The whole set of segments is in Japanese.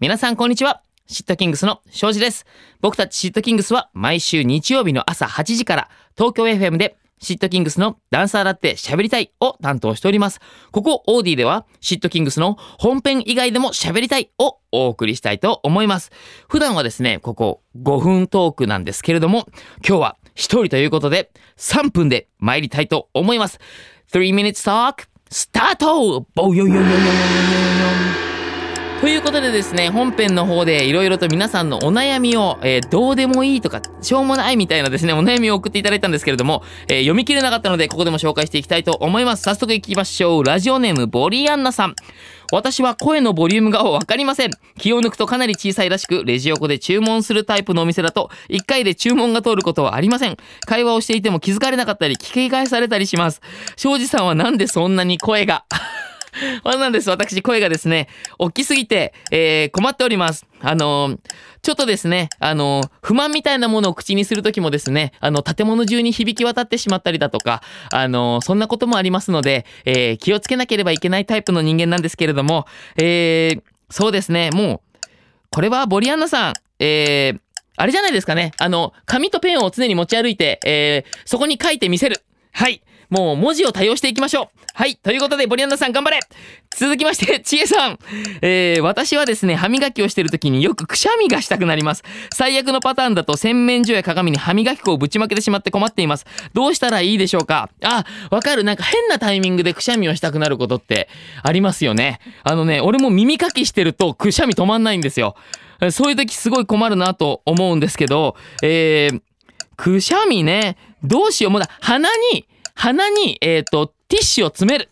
皆さんこんにちは。シットキングスの庄司です。僕たちシットキングスは毎週日曜日の朝8時から東京 FM でシットキングスのダンサーだって喋りたいを担当しております。ここオーディではシットキングスの本編以外でも喋りたいをお送りしたいと思います。普段はですね、ここ5分トークなんですけれども、今日は1人ということで3分で参りたいと思います。3 minutes talk スタートボヨヨヨヨヨヨヨということでですね本編の方でいろいろと皆さんのお悩みを、えーどうでもいいとかしょうもないみたいなですねお悩みを送っていただいたんですけれども、えー読み切れなかったのでここでも紹介していきたいと思います。早速いきましょう。ラジオネームボリアンナさん。私は声のボリュームがわかりません。気を抜くとかなり小さいらしくレジ横で注文するタイプのお店だと1回で注文が通ることはありません。会話をしていても気づかれなかったり聞き返されたりします。庄司さんはなんでそんなに声が？そうなんです。私、声がですね、大きすぎて、えー困っております。あのーちょっとですね、あのー不満みたいなものを口にするときもですね、あの、建物中に響き渡ってしまったりだとか、あのそんなこともありますので、え気をつけなければいけないタイプの人間なんですけれども、えーそうですね、もう、これはボリアンナさん、えあれじゃないですかね。あの、紙とペンを常に持ち歩いて、えそこに書いてみせる。はい。もう文字を多用していきましょう。はい。ということで、ボリアンナさん頑張れ続きまして、ちえさん。えー私はですね、歯磨きをしている時によくくしゃみがしたくなります。最悪のパターンだと洗面所や鏡に歯磨き粉をぶちまけてしまって困っています。どうしたらいいでしょうか？あ、わかる。なんか変なタイミングでくしゃみをしたくなることってありますよね。あのね、俺も耳かきしてるとくしゃみ止まんないんですよ。そういう時すごい困るなと思うんですけど、えー、くしゃみね、どうしよう。もだ、鼻に、鼻に、えっ、と、ティッシュを詰める。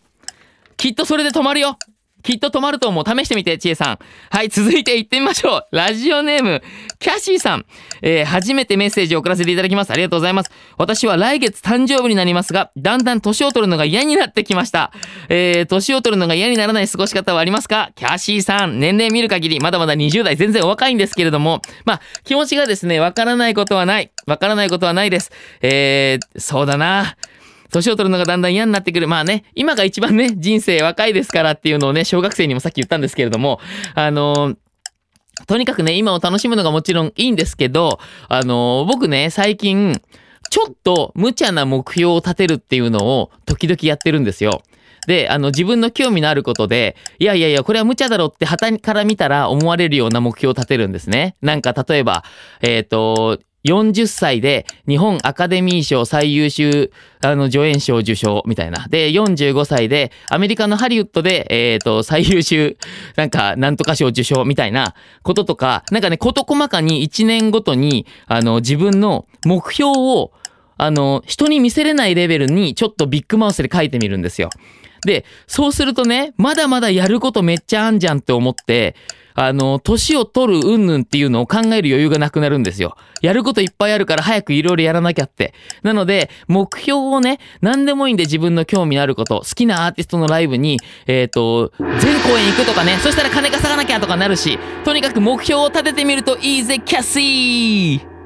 きっとそれで止まるよ。きっと止まると思う。試してみて、ちえさん。はい、続いて行ってみましょう。ラジオネーム、キャシーさん。えー初めてメッセージを送らせていただきます。ありがとうございます。私は来月誕生日になりますが、だんだん年を取るのが嫌になってきました。えー年を取るのが嫌にならない過ごし方はありますか？キャシーさん、年齢見る限り、まだまだ20代、全然お若いんですけれども、まあ、気持ちがですね、わからないことはない。わからないことはないです。えーそうだな。年を取るのがだんだん嫌になってくる。まあね、今が一番ね、人生若いですからっていうのをね、小学生にもさっき言ったんですけれども、あのーとにかくね、今を楽しむのがもちろんいいんですけど、あのー僕ね、最近、ちょっと無茶な目標を立てるっていうのを時々やってるんですよ。で、あの、自分の興味のあることで、いやいやいや、これは無茶だろって旗から見たら思われるような目標を立てるんですね。なんか、例えば、えっ、と、40歳で日本アカデミー賞最優秀あの助演賞受賞みたいな。で、45歳でアメリカのハリウッドで、えっ、と、最優秀なんかなんとか賞受賞みたいなこととか、なんかね、事細かに1年ごとに、あの、自分の目標を、あの、人に見せれないレベルにちょっとビッグマウスで書いてみるんですよ。で、そうするとね、まだまだやることめっちゃあんじゃんって思って、あの、年を取るうんぬんっていうのを考える余裕がなくなるんですよ。やることいっぱいあるから早くいろいろやらなきゃって。なので、目標をね、何でもいいんで自分の興味のあること、好きなアーティストのライブに、えっ、と、全公演行くとかね、そしたら金稼がなきゃとかなるし、とにかく目標を立ててみるといいぜ、キャッシー